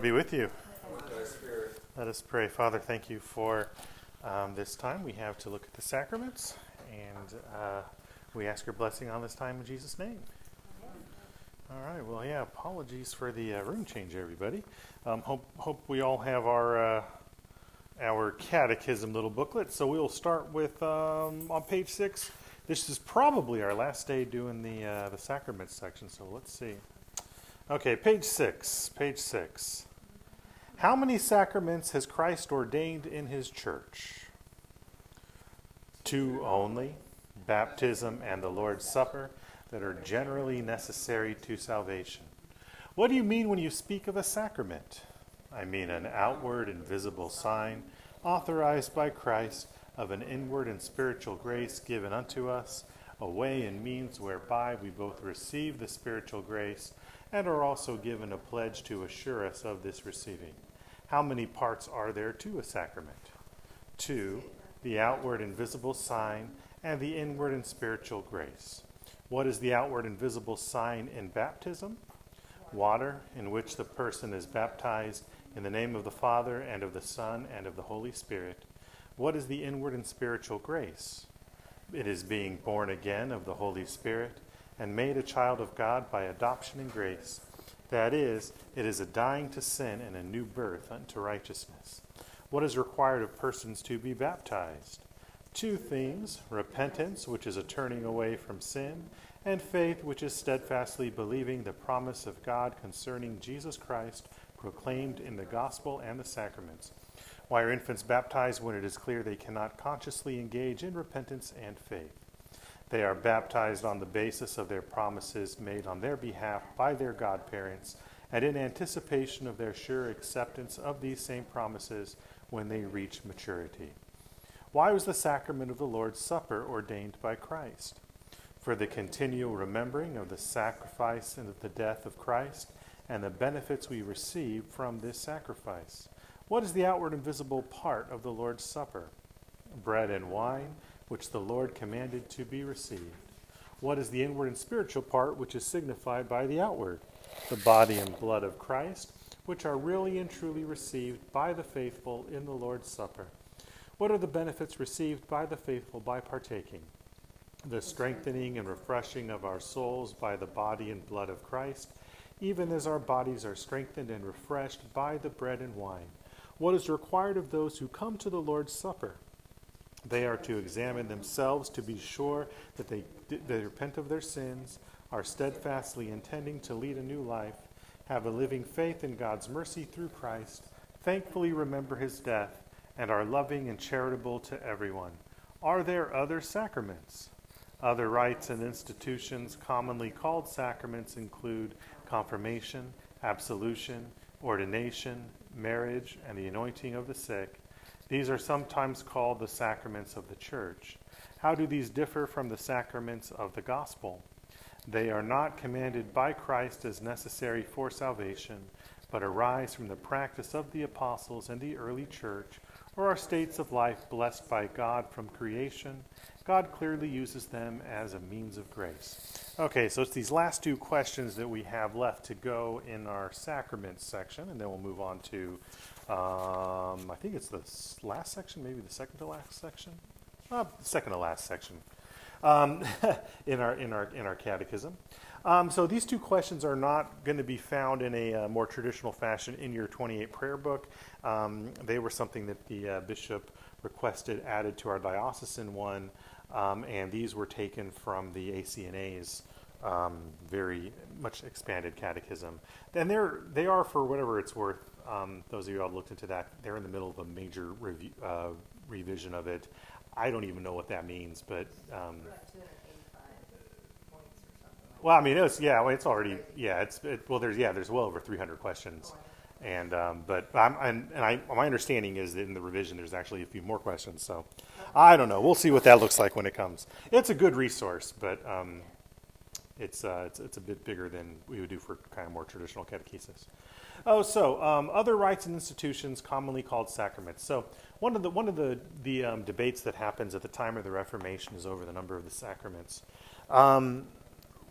Lord be with you. Let us pray. Father, thank you for um, this time we have to look at the sacraments, and uh, we ask your blessing on this time in Jesus' name. All right. Well, yeah. Apologies for the uh, room change, everybody. Um, hope hope we all have our uh, our catechism little booklet. So we'll start with um, on page six. This is probably our last day doing the uh, the sacraments section. So let's see. Okay, page six. Page six. How many sacraments has Christ ordained in his church? Two only baptism and the Lord's Supper that are generally necessary to salvation. What do you mean when you speak of a sacrament? I mean an outward and visible sign authorized by Christ of an inward and spiritual grace given unto us, a way and means whereby we both receive the spiritual grace and are also given a pledge to assure us of this receiving. How many parts are there to a sacrament? Two, the outward and visible sign, and the inward and spiritual grace. What is the outward and visible sign in baptism? Water, in which the person is baptized in the name of the Father, and of the Son, and of the Holy Spirit. What is the inward and spiritual grace? It is being born again of the Holy Spirit and made a child of God by adoption and grace. That is, it is a dying to sin and a new birth unto righteousness. What is required of persons to be baptized? Two things repentance, which is a turning away from sin, and faith, which is steadfastly believing the promise of God concerning Jesus Christ proclaimed in the gospel and the sacraments. Why are infants baptized when it is clear they cannot consciously engage in repentance and faith? They are baptized on the basis of their promises made on their behalf by their godparents and in anticipation of their sure acceptance of these same promises when they reach maturity. Why was the sacrament of the Lord's Supper ordained by Christ? For the continual remembering of the sacrifice and of the death of Christ and the benefits we receive from this sacrifice. What is the outward and visible part of the Lord's Supper? Bread and wine which the Lord commanded to be received. What is the inward and spiritual part which is signified by the outward? The body and blood of Christ, which are really and truly received by the faithful in the Lord's Supper. What are the benefits received by the faithful by partaking? The strengthening and refreshing of our souls by the body and blood of Christ, even as our bodies are strengthened and refreshed by the bread and wine. What is required of those who come to the Lord's Supper? They are to examine themselves to be sure that they, they repent of their sins, are steadfastly intending to lead a new life, have a living faith in God's mercy through Christ, thankfully remember his death, and are loving and charitable to everyone. Are there other sacraments? Other rites and institutions commonly called sacraments include confirmation, absolution, ordination, marriage, and the anointing of the sick these are sometimes called the sacraments of the church. How do these differ from the sacraments of the gospel? They are not commanded by Christ as necessary for salvation, but arise from the practice of the apostles and the early church, or are states of life blessed by God from creation. God clearly uses them as a means of grace. Okay, so it's these last two questions that we have left to go in our sacraments section, and then we'll move on to um, I think it's the last section, maybe the second to last section, uh, second to last section um, in our in our in our catechism. Um, so these two questions are not going to be found in a uh, more traditional fashion in your 28 prayer book. Um, they were something that the uh, bishop requested added to our diocesan one, um, and these were taken from the ACNA's um, very much expanded catechism. And they're they are for whatever it's worth um, those of you who have looked into that, they're in the middle of a major review, uh, revision of it. I don't even know what that means, but um, well, I mean, it's yeah, it's already yeah, it's it, well, there's yeah, there's well over 300 questions, and um, but I'm and, and I my understanding is that in the revision there's actually a few more questions. So I don't know. We'll see what that looks like when it comes. It's a good resource, but um, it's, uh, it's it's a bit bigger than we would do for kind of more traditional catechesis. Oh, so um, other rites and institutions commonly called sacraments. So one of the one of the the um, debates that happens at the time of the Reformation is over the number of the sacraments. Um,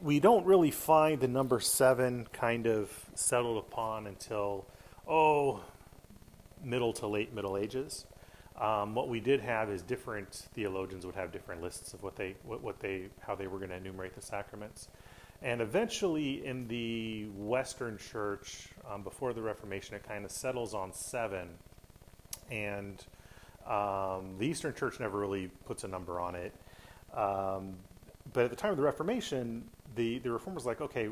we don't really find the number seven kind of settled upon until oh, middle to late Middle Ages. Um, what we did have is different theologians would have different lists of what they what, what they how they were going to enumerate the sacraments, and eventually in the Western Church um, before the Reformation it kind of settles on seven, and um, the Eastern Church never really puts a number on it. Um, but at the time of the Reformation, the the reformers like okay,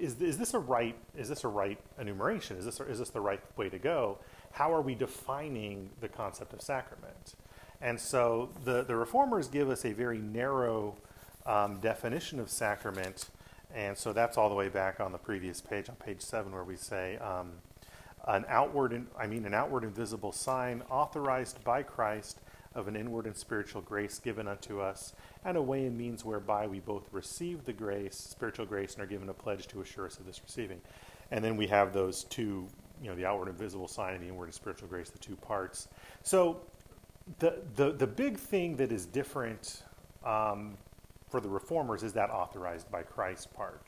is is this a right is this a right enumeration? Is this is this the right way to go? how are we defining the concept of sacrament? And so the, the reformers give us a very narrow um, definition of sacrament. And so that's all the way back on the previous page, on page seven, where we say um, an outward, I mean, an outward and visible sign authorized by Christ of an inward and spiritual grace given unto us, and a way and means whereby we both receive the grace, spiritual grace, and are given a pledge to assure us of this receiving. And then we have those two you know, the outward and visible sign and the inward and spiritual grace, the two parts. So the, the, the big thing that is different um, for the reformers is that authorized by Christ part.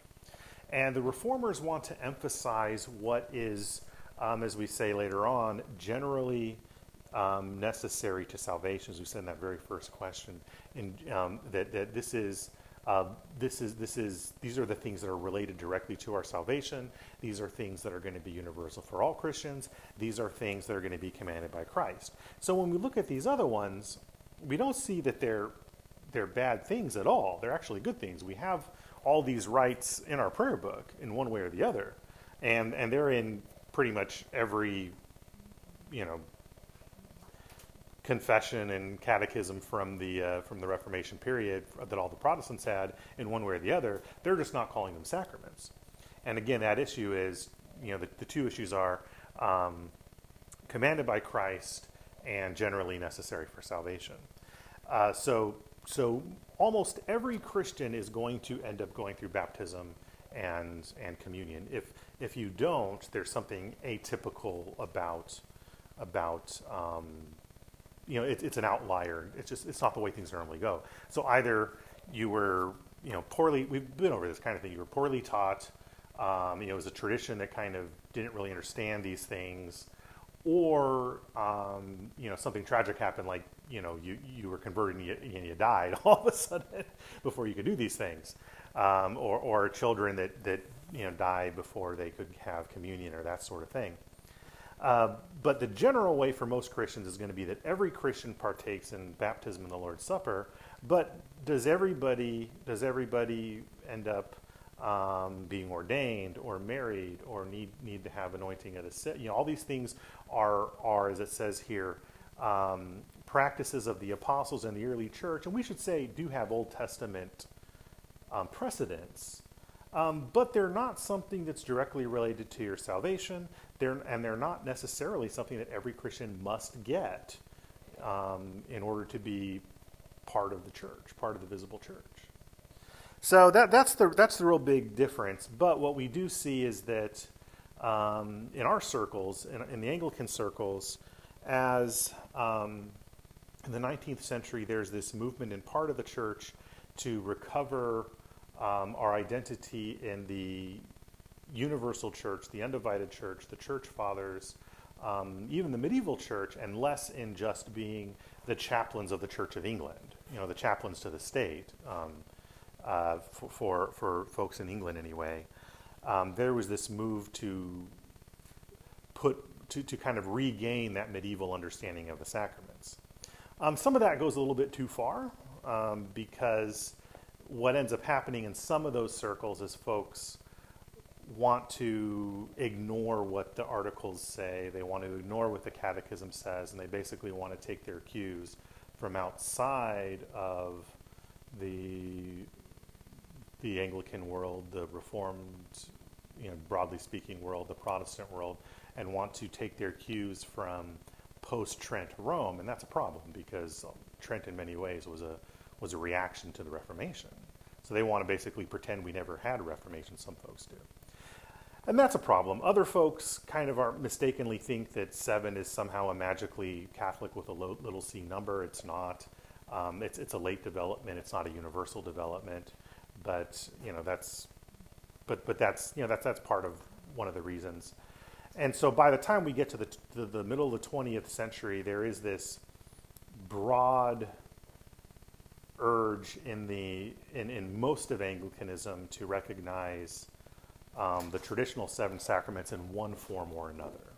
And the reformers want to emphasize what is, um, as we say later on, generally um, necessary to salvation, as we said in that very first question, in, um, that, that this is uh, this is, this is, these are the things that are related directly to our salvation. These are things that are going to be universal for all Christians. These are things that are going to be commanded by Christ. So when we look at these other ones, we don't see that they're, they're bad things at all. They're actually good things. We have all these rites in our prayer book in one way or the other. And, and they're in pretty much every, you know, confession and catechism from the uh, from the Reformation period that all the Protestants had in one way or the other. They're just not calling them sacraments. And again, that issue is you know the, the two issues are um, commanded by Christ and generally necessary for salvation. Uh, so so almost every Christian is going to end up going through baptism and and communion. If if you don't, there's something atypical about about um, you know, it, it's an outlier. It's just it's not the way things normally go. So either you were you know poorly we've been over this kind of thing. You were poorly taught. Um, you know, it was a tradition that kind of didn't really understand these things, or um, you know something tragic happened, like you know you you were converted and you, and you died all of a sudden before you could do these things, um, or or children that that you know die before they could have communion or that sort of thing. Uh, but the general way for most Christians is going to be that every Christian partakes in baptism and the Lord's Supper. But does everybody does everybody end up um, being ordained or married or need need to have anointing at a set? You know, all these things are are as it says here. Um, practices of the apostles and the early church, and we should say do have Old Testament um, precedents, um, but they're not something that's directly related to your salvation. They're, and they're not necessarily something that every Christian must get um, in order to be part of the church, part of the visible church. So that, that's, the, that's the real big difference. But what we do see is that um, in our circles, in, in, the Anglican circles, as um, in the 19th century, there's this movement in part of the church to recover um, our identity in the universal church, the undivided church, the church fathers, um, even the medieval church, and less in just being the chaplains of the Church of England, you know, the chaplains to the state um, uh, for, for, for, folks in England anyway. Um, there was this move to put to, to kind of regain that medieval understanding of the sacraments. Um, some of that goes a little bit too far um, because what ends up happening in some of those circles is folks want to ignore what the articles say. They want to ignore what the catechism says, and they basically want to take their cues from outside of the the Anglican world, the Reformed, you know, broadly speaking world, the Protestant world, and want to take their cues from post-Trent Rome, and that's a problem because Trent, in many ways, was a was a reaction to the Reformation. So they want to basically pretend we never had a Reformation. Some folks do. And that's a problem. Other folks kind of are mistakenly think that seven is somehow a magically Catholic with a little c number. It's not. Um, it's, it's a late development. It's not a universal development. But you know that's, but but that's you know that's that's part of one of the reasons. And so by the time we get to the, to the middle of the 20th century, there is this broad urge in, the, in, in most of Anglicanism to recognize um, the traditional seven sacraments in one form or another.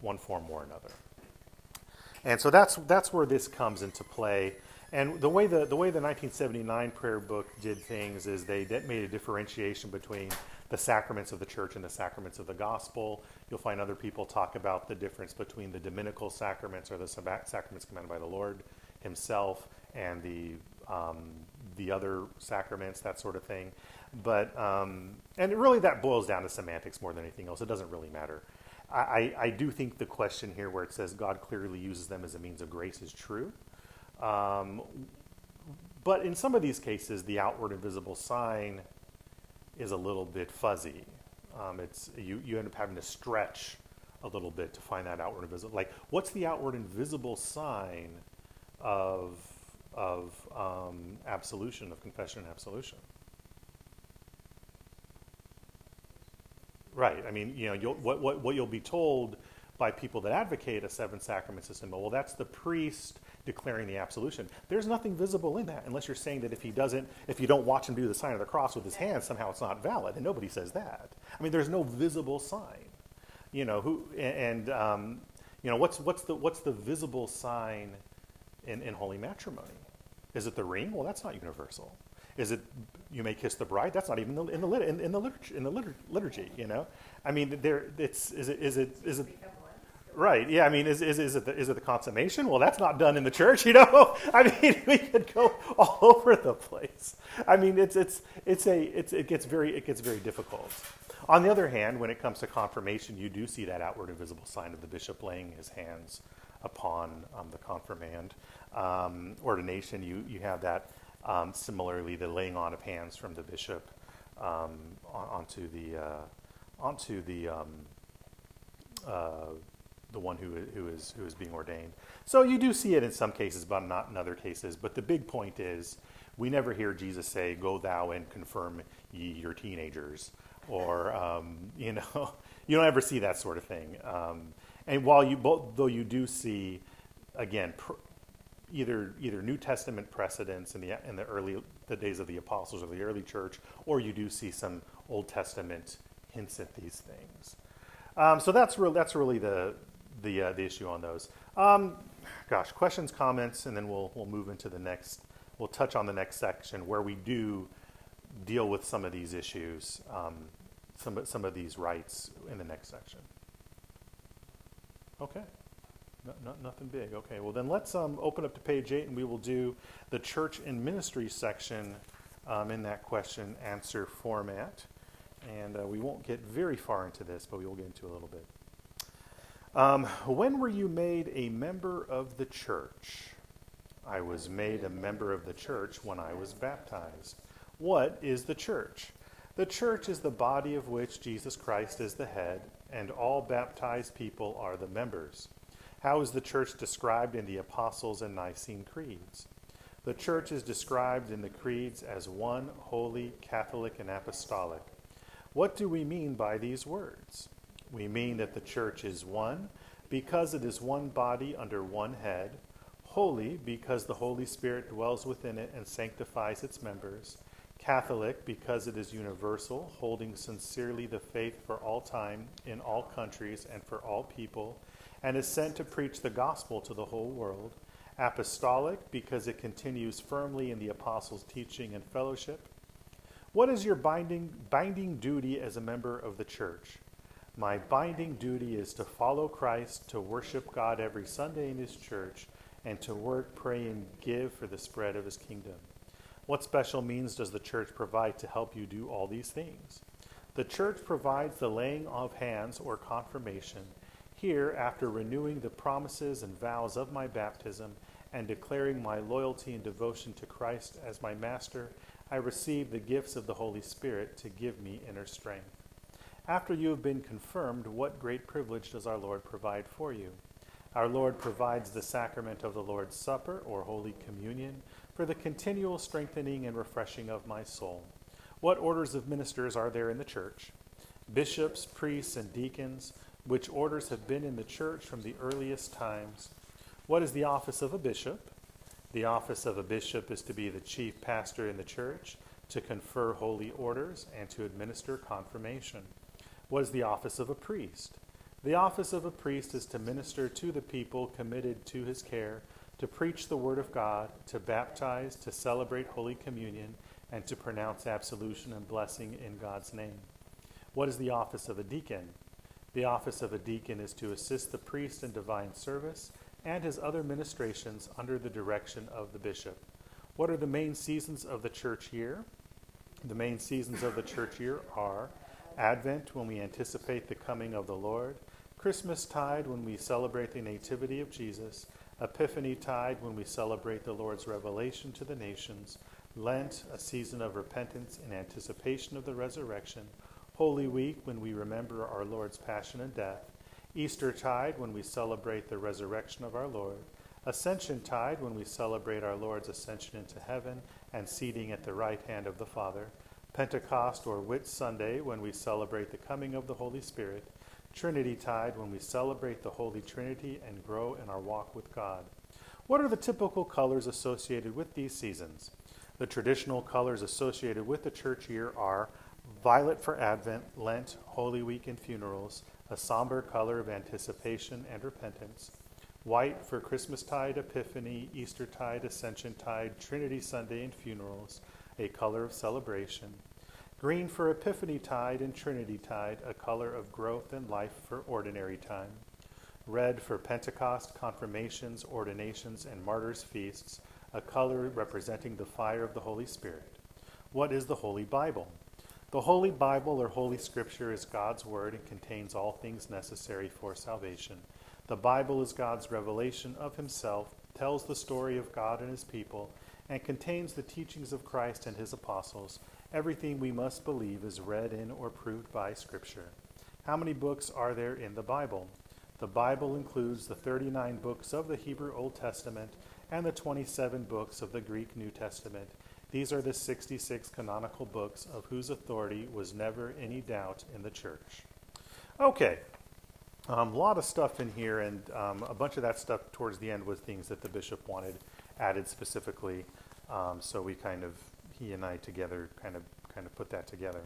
One form or another. And so that's, that's where this comes into play. And the way the, the way the 1979 prayer book did things is they made a differentiation between the sacraments of the church and the sacraments of the gospel. You'll find other people talk about the difference between the dominical sacraments or the sacraments commanded by the Lord Himself and the um, the other sacraments, that sort of thing. But um, and really that boils down to semantics more than anything else. It doesn't really matter. I, I do think the question here, where it says God clearly uses them as a means of grace, is true. Um, but in some of these cases, the outward and visible sign is a little bit fuzzy. Um, it's you, you end up having to stretch a little bit to find that outward and visible. Like, what's the outward and visible sign of of um, absolution, of confession and absolution? Right. I mean, you know, you'll, what, what, what you'll be told by people that advocate a seven sacrament system, well, that's the priest declaring the absolution. There's nothing visible in that unless you're saying that if he doesn't, if you don't watch him do the sign of the cross with his hands, somehow it's not valid. And nobody says that. I mean, there's no visible sign. You know, who, and, um, you know, what's, what's, the, what's the visible sign in, in holy matrimony? Is it the ring? Well, that's not universal. Is it you may kiss the bride? That's not even in the in the, in, in the liturgy. In the liturgy, you know. I mean, there. It's is it is it is it Right. Yeah. I mean, is, is, is, it the, is it the consummation? Well, that's not done in the church, you know. I mean, we could go all over the place. I mean, it's it's it's a it's it gets very it gets very difficult. On the other hand, when it comes to confirmation, you do see that outward and visible sign of the bishop laying his hands upon um, the confirmand. Um, ordination, you you have that. Um, similarly, the laying on of hands from the bishop onto the uh, onto the uh, the one who, who, is, who is being ordained. So you do see it in some cases, but not in other cases. But the big point is we never hear Jesus say, Go thou and confirm ye your teenagers. Or, um, you know, you don't ever see that sort of thing. Um, and while you, both, though you do see, again, pr- either either New Testament precedents in the in the early the days of the apostles or the early church, or you do see some Old Testament hints at these things. Um, so that's really that's really the the uh, the issue on those. Um, gosh, questions, comments, and then we'll we'll move into the next. We'll touch on the next section where we do deal with some of these issues, um, some some of these rites in the next section. Okay. No, no, nothing big. Okay, well then let's um, open up to page eight, and we will do the church and ministry section um, in that question answer format. And uh, we won't get very far into this, but we will get into a little bit. Um, when were you made a member of the church? I was made a member of the church when I was baptized. What is the church? The church is the body of which Jesus Christ is the head, and all baptized people are the members. How is the church described in the Apostles' and Nicene creeds? The church is described in the creeds as one, holy, Catholic, and apostolic. What do we mean by these words? We mean that the church is one because it is one body under one head, holy because the Holy Spirit dwells within it and sanctifies its members, Catholic because it is universal, holding sincerely the faith for all time, in all countries, and for all people, and is sent to preach the gospel to the whole world, Apostolic because it continues firmly in the apostles' teaching and fellowship. What is your binding, binding duty as a member of the church? My binding duty is to follow Christ, to worship God every Sunday in His church, and to work, pray, and give for the spread of His kingdom. What special means does the church provide to help you do all these things? The church provides the laying of hands or confirmation. Here, after renewing the promises and vows of my baptism and declaring my loyalty and devotion to Christ as my master, I receive the gifts of the Holy Spirit to give me inner strength. After you have been confirmed, what great privilege does our Lord provide for you? Our Lord provides the sacrament of the Lord's Supper or Holy Communion for the continual strengthening and refreshing of my soul. What orders of ministers are there in the church? Bishops, priests, and deacons, which orders have been in the church from the earliest times. What is the office of a bishop? The office of a bishop is to be the chief pastor in the church, to confer holy orders, and to administer confirmation. What is the office of a priest? The office of a priest is to minister to the people committed to his care, to preach the word of God, to baptize, to celebrate Holy Communion, and to pronounce absolution and blessing in God's name. What is the office of a deacon? The office of a deacon is to assist the priest in divine service and his other ministrations under the direction of the bishop. What are the main seasons of the church year? The main seasons of the church year are Advent, when we anticipate the coming of the Lord, Christmas tide, when we celebrate the Nativity of Jesus, Epiphany tide, when we celebrate the Lord's revelation to the nations, Lent, a season of repentance in anticipation of the resurrection, Holy Week, when we remember our Lord's passion and death, Easter tide, when we celebrate the resurrection of our Lord, Ascension tide, when we celebrate our Lord's ascension into heaven and seating at the right hand of the Father, Pentecost or Whit Sunday, when we celebrate the coming of the Holy Spirit, Trinity tide, when we celebrate the Holy Trinity and grow in our walk with God. What are the typical colors associated with these seasons? The traditional colors associated with the church year are violet for Advent, Lent, Holy Week, and funerals, a somber color of anticipation and repentance, white for Christmastide, Epiphany, Eastertide, Ascension Tide, Trinity Sunday, and funerals, a color of celebration, green for Epiphany Tide and Trinity Tide, a color of growth and life for ordinary time, red for Pentecost, confirmations, ordinations, and martyrs' feasts, a color representing the fire of the Holy Spirit. What is the Holy Bible? The Holy Bible or Holy Scripture is God's Word and contains all things necessary for salvation. The Bible is God's revelation of Himself, tells the story of God and His people, and contains the teachings of Christ and His apostles. Everything we must believe is read in or proved by Scripture. How many books are there in the Bible? The Bible includes the 39 books of the Hebrew Old Testament and the 27 books of the Greek New Testament. These are the 66 canonical books of whose authority was never any doubt in the church. Okay, a um, lot of stuff in here, and um, a bunch of that stuff towards the end was things that the bishop wanted added specifically. Um, so we kind of, he and I together, kind of, kind of put that together.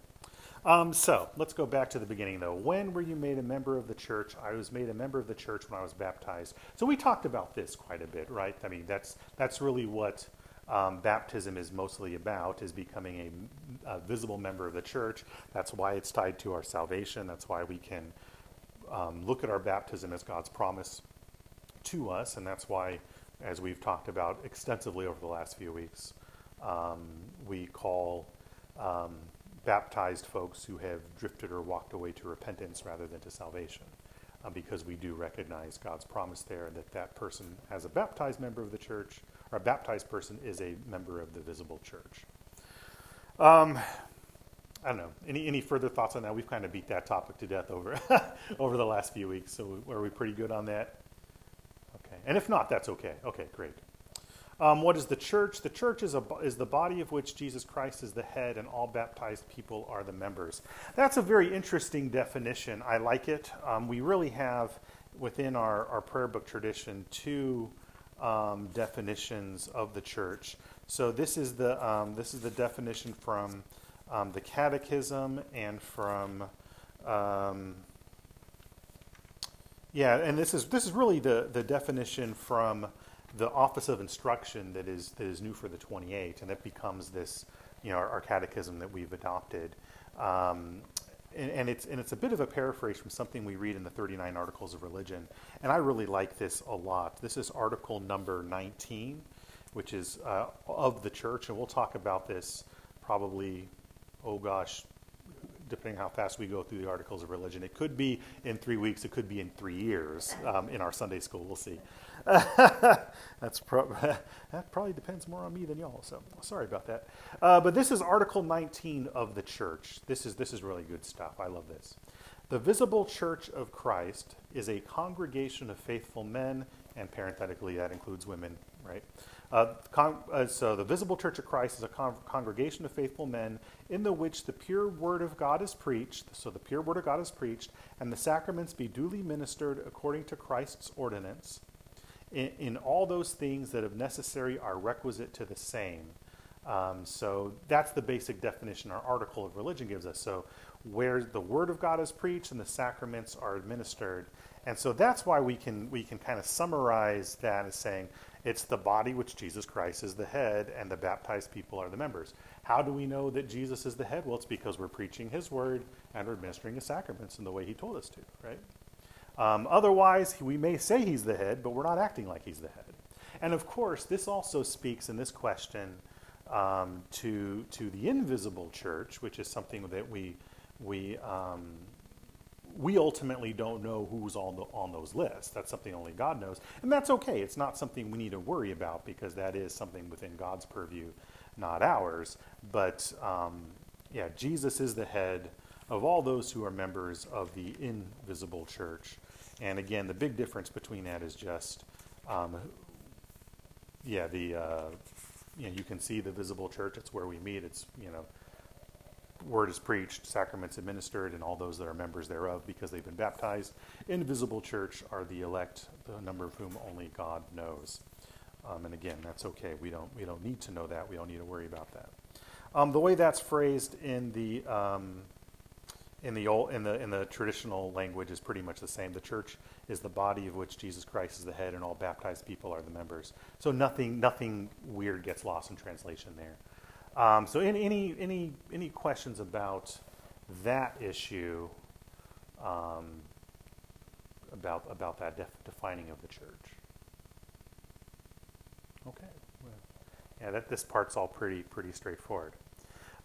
Um, so let's go back to the beginning, though. When were you made a member of the church? I was made a member of the church when I was baptized. So we talked about this quite a bit, right? I mean, that's that's really what um, baptism is mostly about: is becoming a, a, visible member of the church. That's why it's tied to our salvation. That's why we can um, look at our baptism as God's promise to us, and that's why, as we've talked about extensively over the last few weeks, um, we call um, baptized folks who have drifted or walked away to repentance rather than to salvation. Um, because we do recognize God's promise there that that person, as a baptized member of the church, or a baptized person, is a member of the visible church. Um, I don't know. Any any further thoughts on that? We've kind of beat that topic to death over over the last few weeks. So are we pretty good on that? Okay. And if not, that's okay. Okay, great. Um, what is the church? The church is, a, is the body of which Jesus Christ is the head, and all baptized people are the members. That's a very interesting definition. I like it. Um, we really have, within our, our prayer book tradition, two um, definitions of the church. So this is the um, this is the definition from um, the Catechism and from um, yeah, and this is this is really the the definition from the Office of Instruction that is that is new for the 28, and that becomes this, you know, our, our catechism that we've adopted. Um, and, and, it's and it's a bit of a paraphrase from something we read in the 39 Articles of Religion, and I really like this a lot. This is Article number 19, which is uh, of the Church, and we'll talk about this probably, oh gosh, depending how fast we go through the Articles of Religion. It could be in three weeks, it could be in three years um, in our Sunday school. We'll see. That's pro- that probably depends more on me than y'all. So sorry about that. Uh, but this is Article 19 of the church. This is this is really good stuff. I love this. The visible church of Christ is a congregation of faithful men, and parenthetically that includes women, right? Uh, con- uh, so the visible church of Christ is a con- congregation of faithful men in the which the pure word of God is preached. So the pure word of God is preached, and the sacraments be duly ministered according to Christ's ordinance. In, in all those things that, if necessary, are requisite to the same. Um, so that's the basic definition our article of religion gives us. So where the word of God is preached and the sacraments are administered. And so that's why we can we can kind of summarize that as saying it's the body which Jesus Christ is the head and the baptized people are the members. How do we know that Jesus is the head? Well, it's because we're preaching his word and we're administering the sacraments in the way he told us to, right? Um, otherwise, we may say he's the head, but we're not acting like he's the head. And of course, this also speaks in this question um, to to the invisible church, which is something that we we um, we ultimately don't know who's on the, on those lists. That's something only God knows, and that's okay. It's not something we need to worry about because that is something within God's purview, not ours. But um, yeah, Jesus is the head of all those who are members of the invisible church. And again, the big difference between that is just, um, yeah, the uh, you know you can see the visible church. It's where we meet. It's you know word is preached, sacraments administered, and all those that are members thereof because they've been baptized. Invisible church are the elect, the number of whom only God knows. Um, and again, that's okay. We don't we don't need to know that. We don't need to worry about that. Um, the way that's phrased in the um, in the old in the in the traditional language is pretty much the same. The church is the body of which Jesus Christ is the head, and all baptized people are the members. So nothing nothing weird gets lost in translation there. Um, so any, any, any, any questions about that issue, um, about, about that def- defining of the church? Okay. Yeah, that, this part's all pretty, pretty straightforward.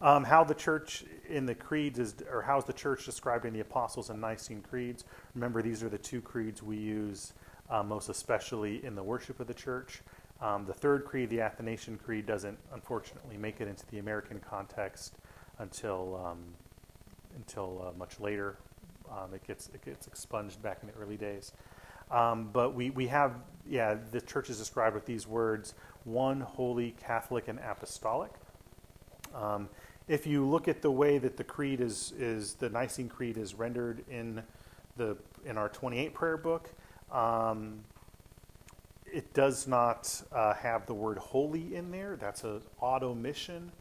Um, how the church in the creeds is, or how's the church described in the Apostles and Nicene creeds? Remember, these are the two creeds we use uh, most especially in the worship of the church. Um, the third creed, the Athanasian Creed, doesn't unfortunately make it into the American context until um, until uh, much later. Um, it gets it gets expunged back in the early days. Um, but we, we have yeah the church is described with these words: one holy, Catholic, and apostolic. Um, if you look at the way that the creed is is the Nicene Creed is rendered in the in our 28 prayer book. Um, it does not uh, have the word holy in there. That's an odd omission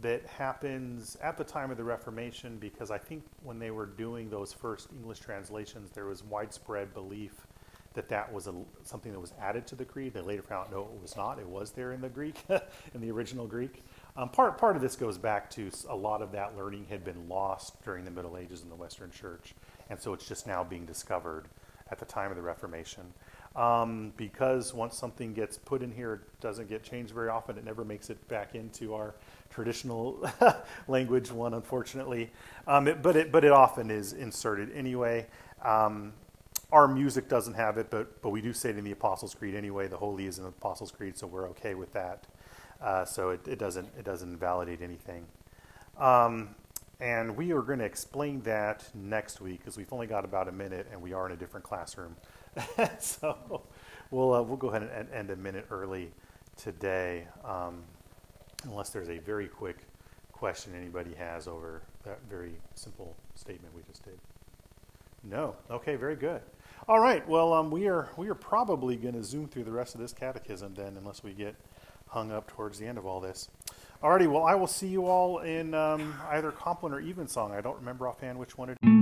that happens at the time of the Reformation because I think when they were doing those first English translations, there was widespread belief that that was a, something that was added to the creed. They later found out no, it was not. It was there in the Greek, in the original Greek. Um, part part of this goes back to a lot of that learning had been lost during the Middle Ages in the Western Church, and so it's just now being discovered at the time of the Reformation. Um, because once something gets put in here, it doesn't get changed very often. It never makes it back into our traditional language one, unfortunately. Um, it, but it but it often is inserted anyway. Um, our music doesn't have it, but but we do say it in the Apostles' Creed anyway. The Holy is in the Apostles' Creed, so we're okay with that. Uh, so it, it doesn't it doesn't invalidate anything. Um, and we are going to explain that next week because we've only got about a minute, and we are in a different classroom. so we'll uh, we'll go ahead and end a minute early today, um, unless there's a very quick question anybody has over that very simple statement we just did. No. Okay. Very good. All right. Well, um, we are we are probably going to zoom through the rest of this catechism then, unless we get hung up towards the end of all this. Alrighty. Well, I will see you all in um, either Compline or Evensong. I don't remember offhand which one it is.